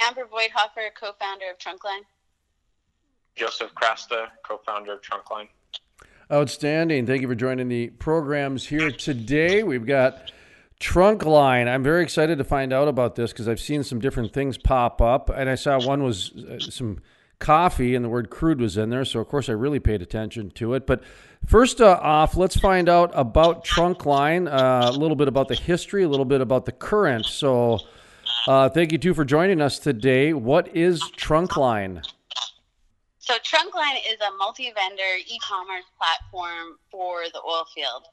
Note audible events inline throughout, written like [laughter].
Amber Voithofer, co-founder of Trunkline. Joseph Chrasta, co-founder of Trunkline. Outstanding. Thank you for joining the programs here today. We've got Trunkline. I'm very excited to find out about this because I've seen some different things pop up, and I saw one was uh, some coffee, and the word crude was in there. So of course I really paid attention to it. But first uh, off, let's find out about Trunkline, uh, a little bit about the history, a little bit about the current. So uh, thank you too for joining us today. What is Trunkline? So Trunkline is a multi-vendor e-commerce platform for the oil field.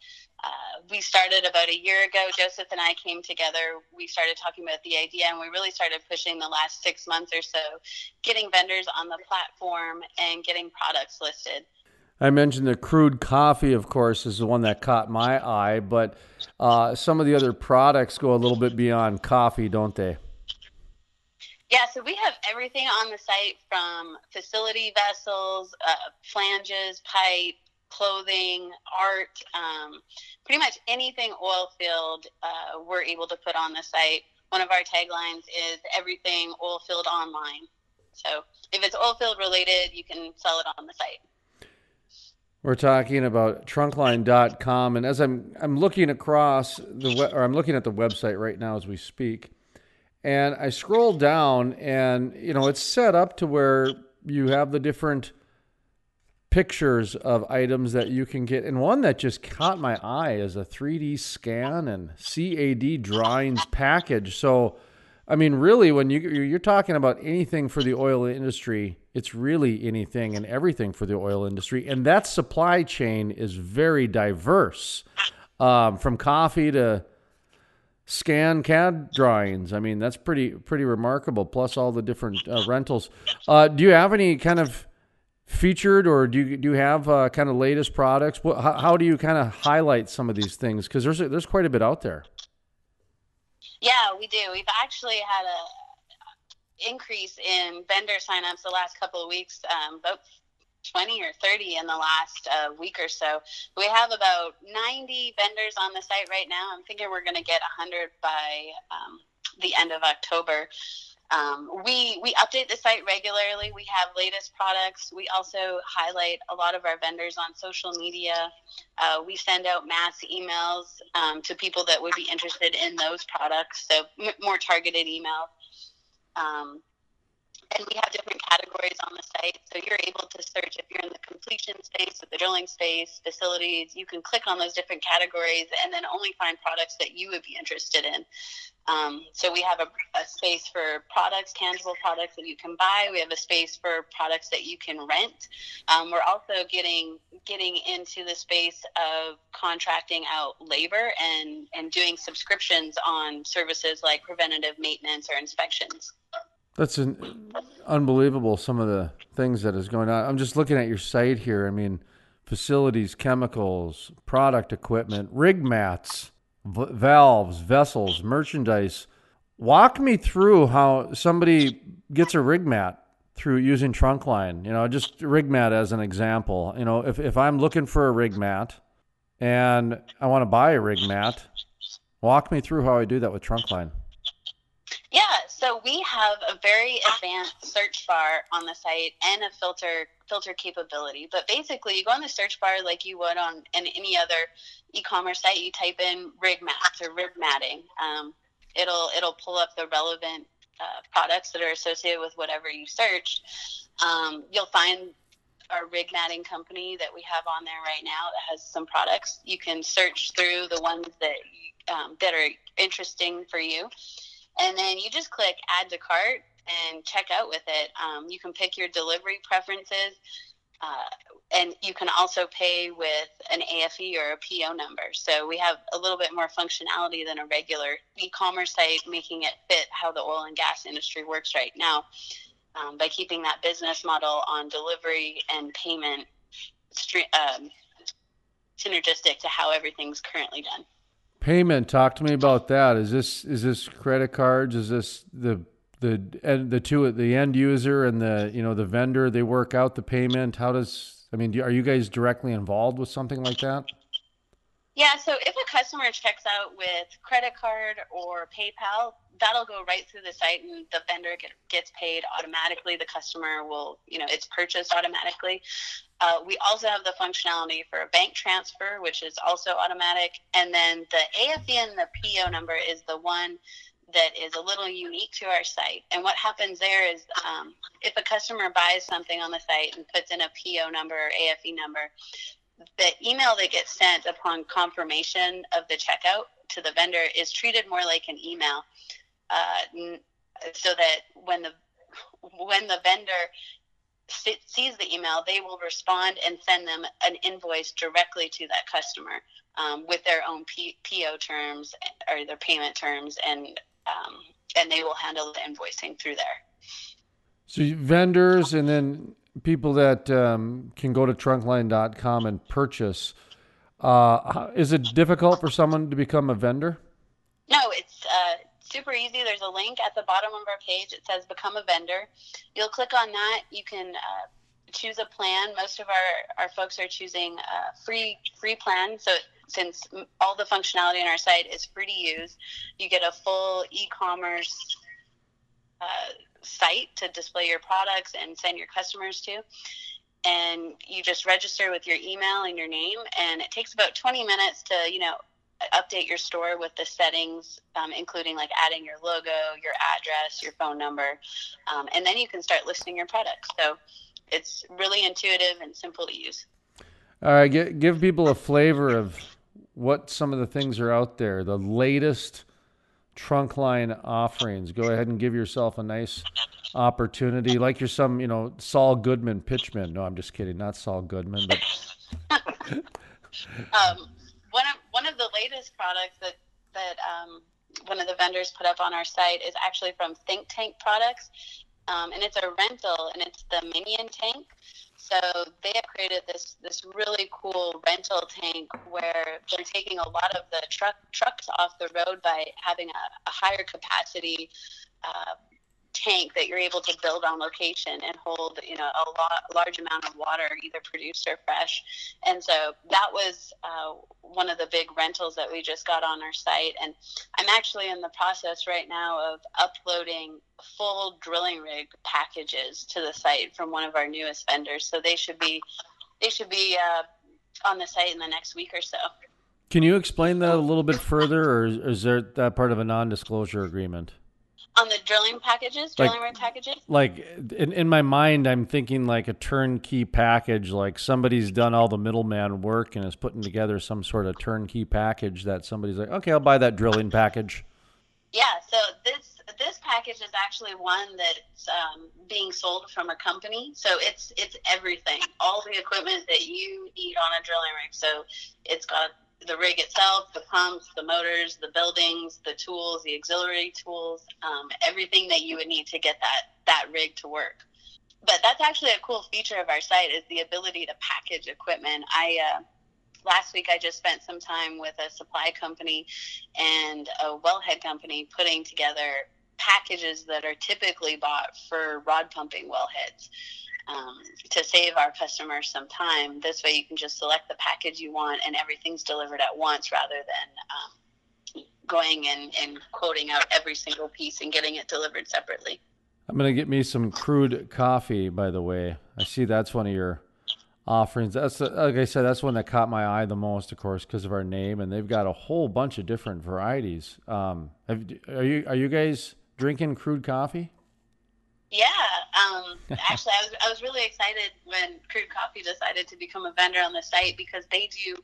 Uh, we started about a year ago. Joseph and I came together. We started talking about the idea, and we really started pushing the last six months or so, getting vendors on the platform and getting products listed. I mentioned the crude coffee, of course, is the one that caught my eye, but uh, some of the other products go a little bit beyond coffee, don't they? Yeah, so we have everything on the site from facility vessels, uh, flanges, pipe, clothing, art, um, pretty much anything oil field uh, we're able to put on the site. One of our taglines is everything oil field online. So if it's oil field related, you can sell it on the site. We're talking about trunkline.com and as I'm I'm looking across the or I'm looking at the website right now as we speak and I scroll down, and you know it's set up to where you have the different pictures of items that you can get. And one that just caught my eye is a 3D scan and CAD drawings package. So, I mean, really, when you you're talking about anything for the oil industry, it's really anything and everything for the oil industry, and that supply chain is very diverse, um, from coffee to scan CAD drawings. I mean, that's pretty pretty remarkable. Plus all the different uh, rentals. Uh, do you have any kind of featured, or do you do you have uh, kind of latest products? How, how, do you kind of highlight some of these things? Because there's there's quite a bit out there. Yeah, we do. We've actually had a increase in vendor signups the last couple of weeks. Um, about 20 or 30 in the last uh, week or so. We have about 90 vendors on the site right now. I'm thinking we're going to get 100 by um, the end of October. Um, we we update the site regularly. We have latest products. We also highlight a lot of our vendors on social media. Uh, we send out mass emails um, to people that would be interested in those products, so m- more targeted emails. Um, and we have different categories on the site. So you're able to search if you're in the completion space or the drilling space, facilities. You can click on those different categories and then only find products that you would be interested in. Um, so we have a, a, space for products, tangible products that you can buy. We have a space for products that you can rent. Um, we're also getting getting into the space of contracting out labor and and doing subscriptions on services like preventative maintenance or inspections. That's an unbelievable. Some of the things that is going on. I'm just looking at your site here. I mean, facilities, chemicals, product equipment, rig mats, v- valves, vessels, merchandise. Walk me through how somebody gets a rig mat through using Trunkline. You know, just rig mat as an example. You know, if if I'm looking for a rig mat and I want to buy a rig mat, walk me through how I do that with Trunkline. So we have a very advanced search bar on the site and a filter filter capability. But basically, you go on the search bar like you would on any other e-commerce site. You type in rig mats or rig matting. Um, it'll it'll pull up the relevant uh, products that are associated with whatever you searched. Um, you'll find our rig matting company that we have on there right now that has some products. You can search through the ones that um, that are interesting for you and then you just click add to cart and check out with it. Um, you can pick your delivery preferences, uh, and you can also pay with an AFE or a PO number. So we have a little bit more functionality than a regular e-commerce site, making it fit how the oil and gas industry works right now. Um, by keeping that business model on delivery and payment um, synergistic to how everything's currently done. Payment. Talk to me about that. Is this is this credit cards? Is this the the and the two the end user and the you know the vendor? They work out the payment. How does I mean? Do, are you guys directly involved with something like that? Yeah, so if a customer checks out with credit card or PayPal, that'll go right through the site and the vendor get, gets paid automatically. The customer will, you know, it's purchased automatically. Uh, we also have the functionality for a bank transfer, which is also automatic. And then the AFE and the PO number is the one that is a little unique to our site. And what happens there is um, if a customer buys something on the site and puts in a PO number or AFE number, the email that gets sent upon confirmation of the checkout to the vendor is treated more like an email, uh, so that when the when the vendor sees the email, they will respond and send them an invoice directly to that customer um, with their own P- PO terms or their payment terms, and um, and they will handle the invoicing through there. So vendors and then people that um, can go to trunkline.com and purchase. Uh, is it difficult for someone to become a vendor? No, it's uh, super easy. There's a link at the bottom of our page. It says "Become a Vendor." You'll click on that. You can uh, choose a plan. Most of our, our folks are choosing a free free plan. So since all the functionality on our site is free to use, you get a full e-commerce uh, site to display your products and send your customers to. And you just register with your email and your name, and it takes about 20 minutes to, you know, update your store with the settings, um, including like adding your logo, your address, your phone number, um, and then you can start listing your products. So it's really intuitive and simple to use. All right, give, give people a flavor of what some of the things are out there, the latest trunk line offerings. Go ahead and give yourself a nice opportunity, like you're some, you know, Saul Goodman pitchman. No, I'm just kidding, not Saul Goodman, but. [laughs] um, one of one of the latest products that that um, one of the vendors put up on our site is actually from Think Tank Products, um, and it's a rental, and it's the Minion tank. So they have created this this really cool rental tank where they're taking a lot of the truck trucks off the road by having a, a higher capacity uh, tank that you're able to build on location and hold you know a lot, large amount of water either produced or fresh. And so that was uh, one of the big rentals that we just got on our site. And i'm actually in the process right now of uploading full drilling rig packages to the site from one of our newest vendors. So they should be they should be uh, on the site in the next week or so. Can you explain that a little bit further or is there that part of a non-disclosure agreement on the drilling packages, drilling like, rig packages. Like in, in my mind, I'm thinking like a turnkey package. Like somebody's done all the middleman work and is putting together some sort of turnkey package that somebody's like, okay, I'll buy that drilling package. Yeah. So this this package is actually one that's um, being sold from a company. So it's it's everything, all the equipment that you need on a drilling rig. So it's got the rig itself, the pumps, the motors, the buildings, the tools, the auxiliary tools, um, everything that you would need to get that that rig to work. But that's actually a cool feature of our site is the ability to package equipment. I uh, last week I just spent some time with a supply company and a wellhead company putting together packages that are typically bought for rod pumping wellheads um, to save our customers some time. This way, you can just select the package you want, and everything's delivered at once, rather than um, going and, and quoting out every single piece and getting it delivered separately. I'm gonna get me some crude coffee. By the way, I see that's one of your offerings. That's like I said, that's one that caught my eye the most, of course, because of our name, and they've got a whole bunch of different varieties. Um, have, are you are you guys drinking crude coffee? Yeah, um, actually, I was I was really excited when Crude Coffee decided to become a vendor on the site because they do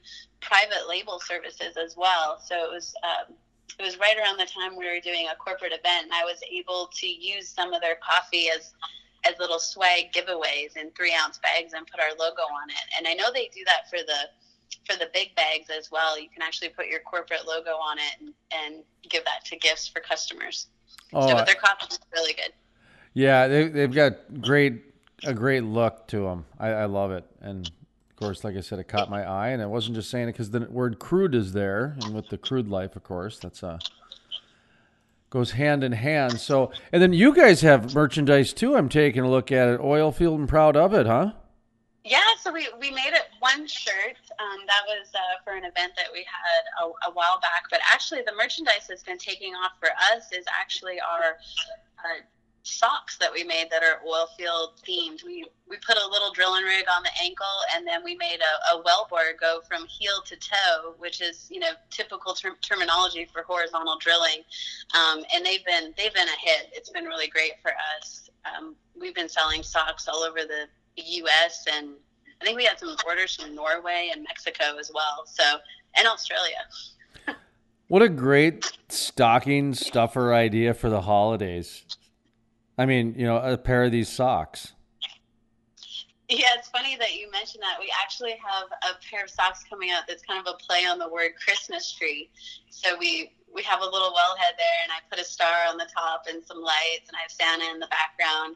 private label services as well. So it was um, it was right around the time we were doing a corporate event, and I was able to use some of their coffee as as little swag giveaways in three ounce bags and put our logo on it. And I know they do that for the for the big bags as well. You can actually put your corporate logo on it and, and give that to gifts for customers. Oh, so, but their coffee is really good. Yeah, they, they've got great a great look to them. I, I love it, and of course, like I said, it caught my eye, and I wasn't just saying it because the word "crude" is there, and with the crude life, of course, that's a uh, goes hand in hand. So, and then you guys have merchandise too. I'm taking a look at it. Oil field and proud of it, huh? Yeah, so we, we made it one shirt. Um, that was uh, for an event that we had a, a, while back. But actually, the merchandise that's been taking off for us is actually our uh, socks that we made that are oil field themed. We we put a little drilling rig on the ankle, and then we made a, a well bore go from heel to toe, which is you know typical ter- terminology for horizontal drilling. Um, and they've been they've been a hit. It's been really great for us. Um, we've been selling socks all over the U.S. and I think we had some orders from Norway and Mexico as well. So and Australia. what a great stocking stuffer idea for the holidays. I mean, you know, a pair of these socks. Yeah, it's funny that you mentioned that. We actually have a pair of socks coming out that's kind of a play on the word Christmas tree. So we we have a little wellhead there, and I put a star on the top and some lights, and I have Santa in the background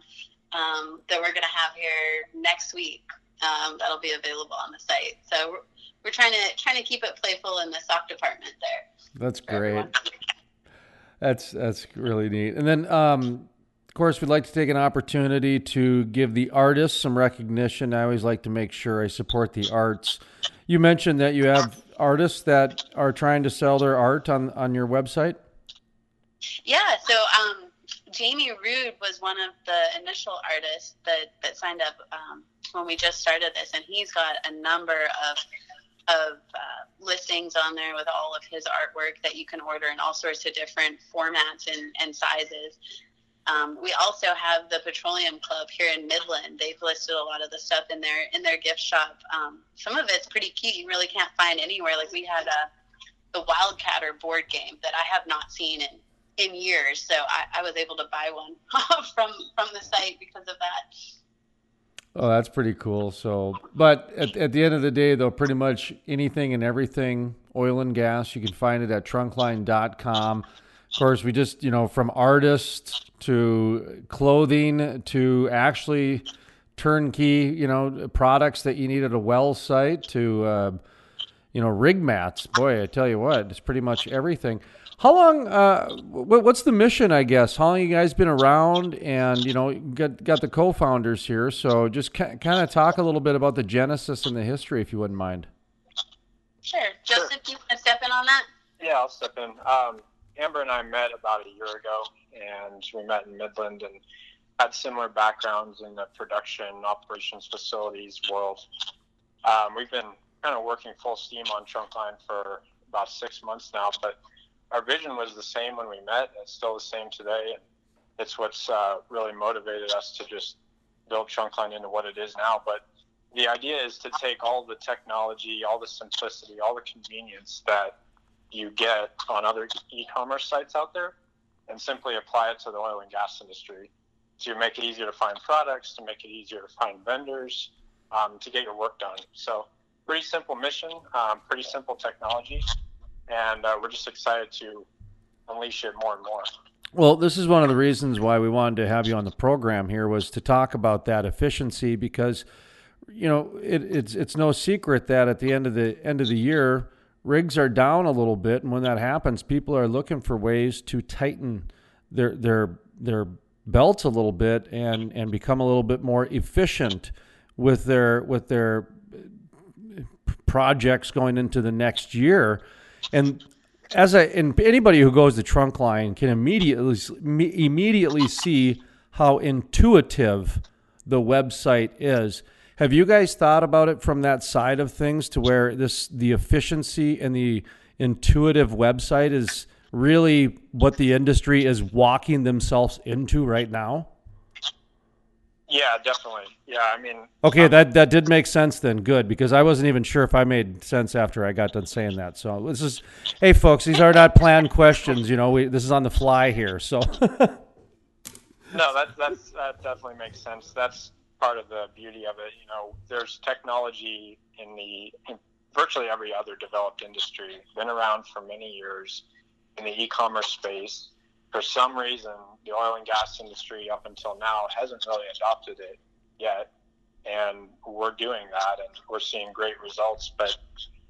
um, that we're going to have here next week. Um, that'll be available on the site. So we're, we're trying to trying to keep it playful in the sock department there. That's great. That's that's really neat. And then um, course, we'd like to take an opportunity to give the artists some recognition. I always like to make sure I support the arts. You mentioned that you have artists that are trying to sell their art on, on your website. Yeah, so um, Jamie Rude was one of the initial artists that, that signed up um, when we just started this, and he's got a number of of uh, listings on there with all of his artwork that you can order in all sorts of different formats and, and sizes. Um, we also have the Petroleum Club here in Midland. They've listed a lot of the stuff in their in their gift shop. Um, some of it's pretty cute. You really can't find anywhere. Like we had a the Wildcatter board game that I have not seen in in years. So I, I was able to buy one [laughs] from from the site because of that. Oh, that's pretty cool. So, but at, at the end of the day, though, pretty much anything and everything oil and gas, you can find it at trunkline.com. Of course, we just, you know, from artists to clothing to actually turnkey, you know, products that you need at a well site to, uh, you know, rig mats. Boy, I tell you what, it's pretty much everything. How long? Uh, what's the mission? I guess. How long you guys been around? And you know, got got the co-founders here. So just kind of talk a little bit about the genesis and the history, if you wouldn't mind. Sure, Joseph, sure. you want to step in on that? Yeah, I'll step in. Um, Amber and I met about a year ago, and we met in Midland and had similar backgrounds in the production operations facilities world. Um, we've been kind of working full steam on Trunkline for about six months now, but our vision was the same when we met. And it's still the same today, and it's what's uh, really motivated us to just build Trunkline into what it is now. But the idea is to take all the technology, all the simplicity, all the convenience that you get on other e-commerce sites out there and simply apply it to the oil and gas industry to make it easier to find products, to make it easier to find vendors, um, to get your work done. So, pretty simple mission, um, pretty simple technology, and uh, we're just excited to unleash it more and more. Well, this is one of the reasons why we wanted to have you on the program here was to talk about that efficiency because you know it, it's it's no secret that at the end of the end of the year rigs are down a little bit, and when that happens, people are looking for ways to tighten their their their belts a little bit and and become a little bit more efficient with their with their uh, projects going into the next year. And as I and anybody who goes to Trunkline can immediately immediately see how intuitive the website is. Have you guys thought about it from that side of things to where this the efficiency and the intuitive website is really what the industry is walking themselves into right now? Yeah, definitely. Yeah, I mean. Okay, um, that that did make sense then. Good, because I wasn't even sure if I made sense after I got done saying that. So this is, hey folks, these are not planned questions. You know, we this is on the fly here. So. [laughs] no, that that's that definitely makes sense. That's part of the beauty of it. You know, there's technology in the in virtually every other developed industry, been around for many years in the e-commerce space. For some reason, the oil and gas industry up until now hasn't really adopted it yet, and we're doing that, and we're seeing great results. But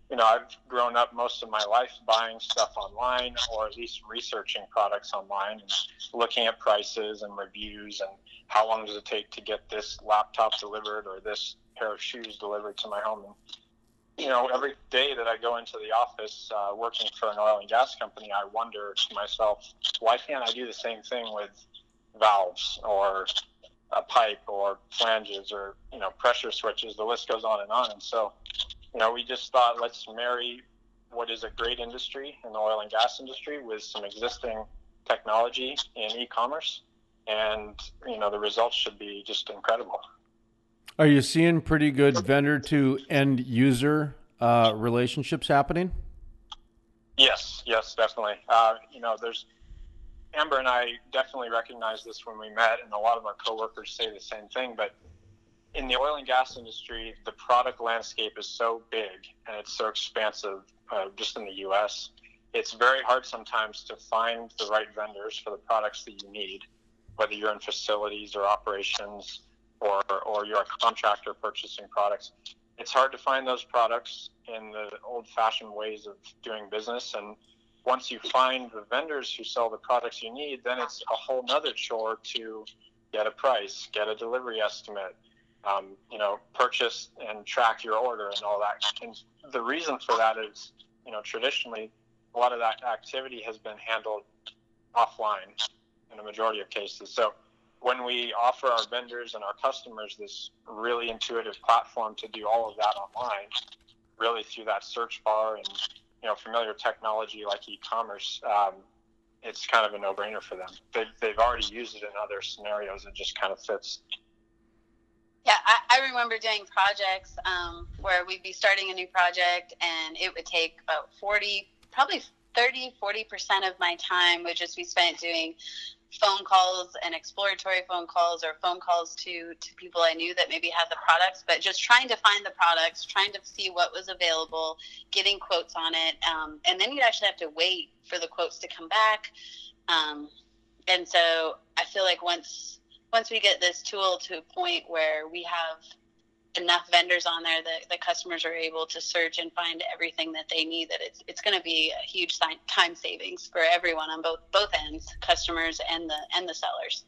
you know, I've grown up most of my life buying stuff online or at least researching products online and looking at prices and reviews and how long does it take to get this laptop delivered or this pair of shoes delivered to my home. And you know, every day that I go into the office uh, working for an oil and gas company, I wonder to myself, why can't I do the same thing with valves or a pipe or flanges or you know pressure switches? The list goes on and on. And so, you know, we just thought let's marry what is a great industry in the oil and gas industry with some existing technology in e-commerce, and you know the results should be just incredible. Are you seeing pretty good vendor to end user uh, relationships happening? Yes, yes, definitely. Uh, you know, there's Amber and I definitely recognized this when we met, and a lot of our coworkers say the same thing. But in the oil and gas industry, the product landscape is so big and it's so expansive, uh, just in the U.S. It's very hard sometimes to find the right vendors for the products that you need, whether you're in facilities or operations or, or you're a contractor purchasing products. It's hard to find those products in the old fashioned ways of doing business. And once you find the vendors who sell the products you need, then it's a whole nother chore to get a price, get a delivery estimate, um, you know, purchase and track your order and all that. And the reason for that is, you know, traditionally a lot of that activity has been handled offline in a majority of cases. So when we offer our vendors and our customers this really intuitive platform to do all of that online, really through that search bar and you know familiar technology like e-commerce, um, it's kind of a no-brainer for them. They've, they've already used it in other scenarios. It just kind of fits. Yeah, I, I remember doing projects um, where we'd be starting a new project and it would take about 40, probably 30, 40% of my time would just be spent doing phone calls and exploratory phone calls or phone calls to to people I knew that maybe had the products, but just trying to find the products, trying to see what was available, getting quotes on it, um, and then you'd actually have to wait for the quotes to come back. Um, and so I feel like once once we get this tool to a point where we have enough vendors on there that the customers are able to search and find everything that they need that it's it's going to be a huge time savings for everyone on both both ends customers and the and the sellers.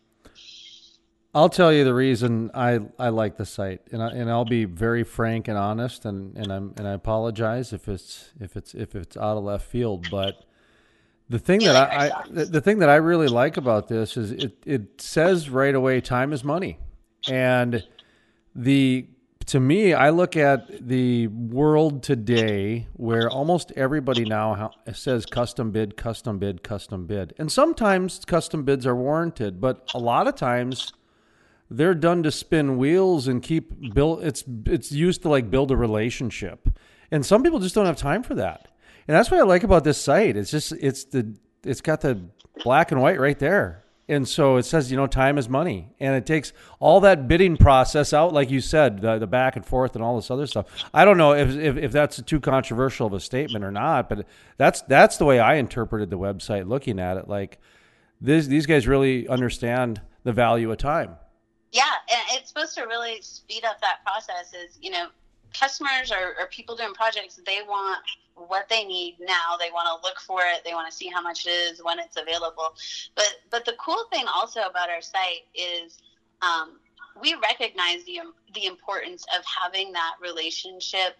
I'll tell you the reason I, I like the site, and I, and I'll be very frank and honest, and, and I'm and I apologize if it's if it's if it's out of left field, but the thing that I, I the, the thing that I really like about this is it it says right away time is money, and the to me, I look at the world today where almost everybody now says custom bid, custom bid, custom bid. And sometimes custom bids are warranted, but a lot of times they're done to spin wheels and keep build it's it's used to like build a relationship. And some people just don't have time for that. And that's what I like about this site. It's just it's the it's got the black and white right there. And so it says, you know, time is money. And it takes all that bidding process out, like you said, the, the back and forth and all this other stuff. I don't know if, if, if that's too controversial of a statement or not, but that's that's the way I interpreted the website looking at it. Like this, these guys really understand the value of time. Yeah, and it's supposed to really speed up that process. Is you know, customers or, or people doing projects, they want what they need now. They want to look for it. They want to see how much it is when it's available. But but the cool thing also about our site is um, we recognize the the importance of having that relationship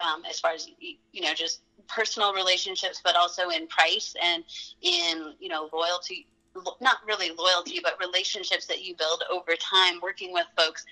um, as far as you know just personal relationships, but also in price and in you know loyalty not really loyalty, but relationships that you build over time working with folks.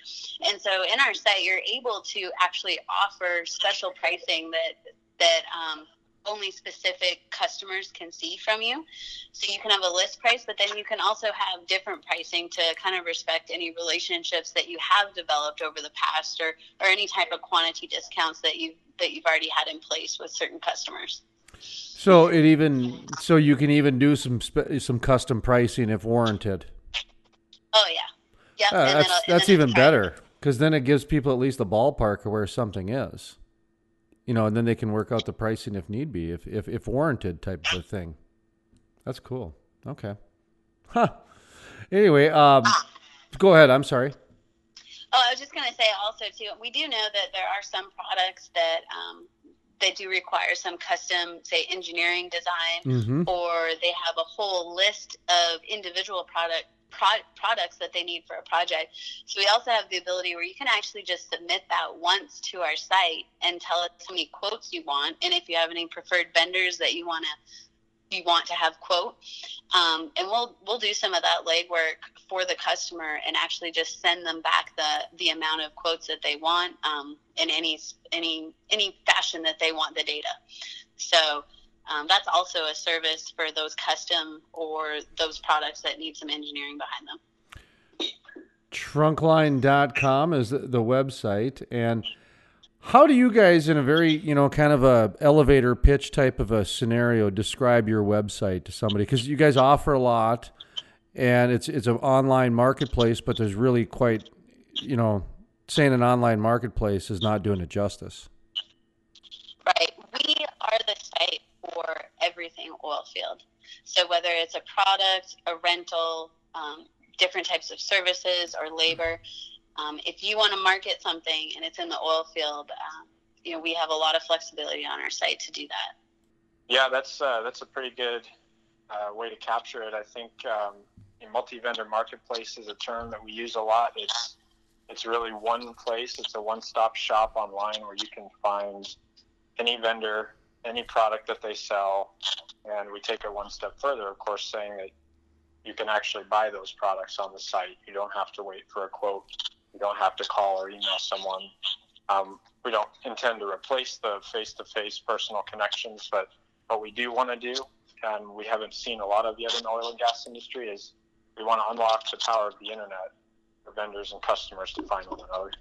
And so in our site, you're able to actually offer special pricing that that um, only specific customers can see from you. So you can have a list price, but then you can also have different pricing to kind of respect any relationships that you have developed over the past or, or any type of quantity discounts that you that you've already had in place with certain customers. So it even so you can even do some some custom pricing if warranted. Oh yeah, yeah. Uh, that's that's even better because then it gives people at least a ballpark of where something is. You know, and then they can work out the pricing if need be, if if, if warranted type of thing. That's cool. Okay. Huh. Anyway, um, go ahead. I'm sorry. Oh, I was just going to say also too. We do know that there are some products that um, they do require some custom, say, engineering design, mm-hmm. or they have a whole list of individual product pro- products that they need for a project. So we also have the ability where you can actually just submit that once to our site and tell us how many quotes you want, and if you have any preferred vendors that you want to you want to have quote, um, and we'll we'll do some of that legwork for the customer and actually just send them back the the amount of quotes that they want um, in any any any fashion that they want the data. So um, that's also a service for those custom or those products that need some engineering behind them. Trunkline.com is the website. And how do you guys, in a very, you know, kind of a elevator pitch type of a scenario, describe your website to somebody? Because you guys offer a lot and it's it's an online marketplace, but there's really quite, you know, saying an online marketplace is not doing it justice. Right. We are the site for everything oil field. So whether it's a product, a rental, um, different types of services or labor, um, if you want to market something and it's in the oil field, um, you know we have a lot of flexibility on our site to do that. Yeah, that's uh, that's a pretty good uh, way to capture it. I think um, multi-vendor marketplace is a term that we use a lot. It's it's really one place. It's a one-stop shop online where you can find any vendor any product that they sell, and we take it one step further, of course, saying that you can actually buy those products on the site. You don't have to wait for a quote. You don't have to call or email someone. Um, we don't intend to replace the face-to-face personal connections, but what we do want to do, and we haven't seen a lot of yet in the oil and gas industry, is we want to unlock the power of the internet for vendors and customers to find one another.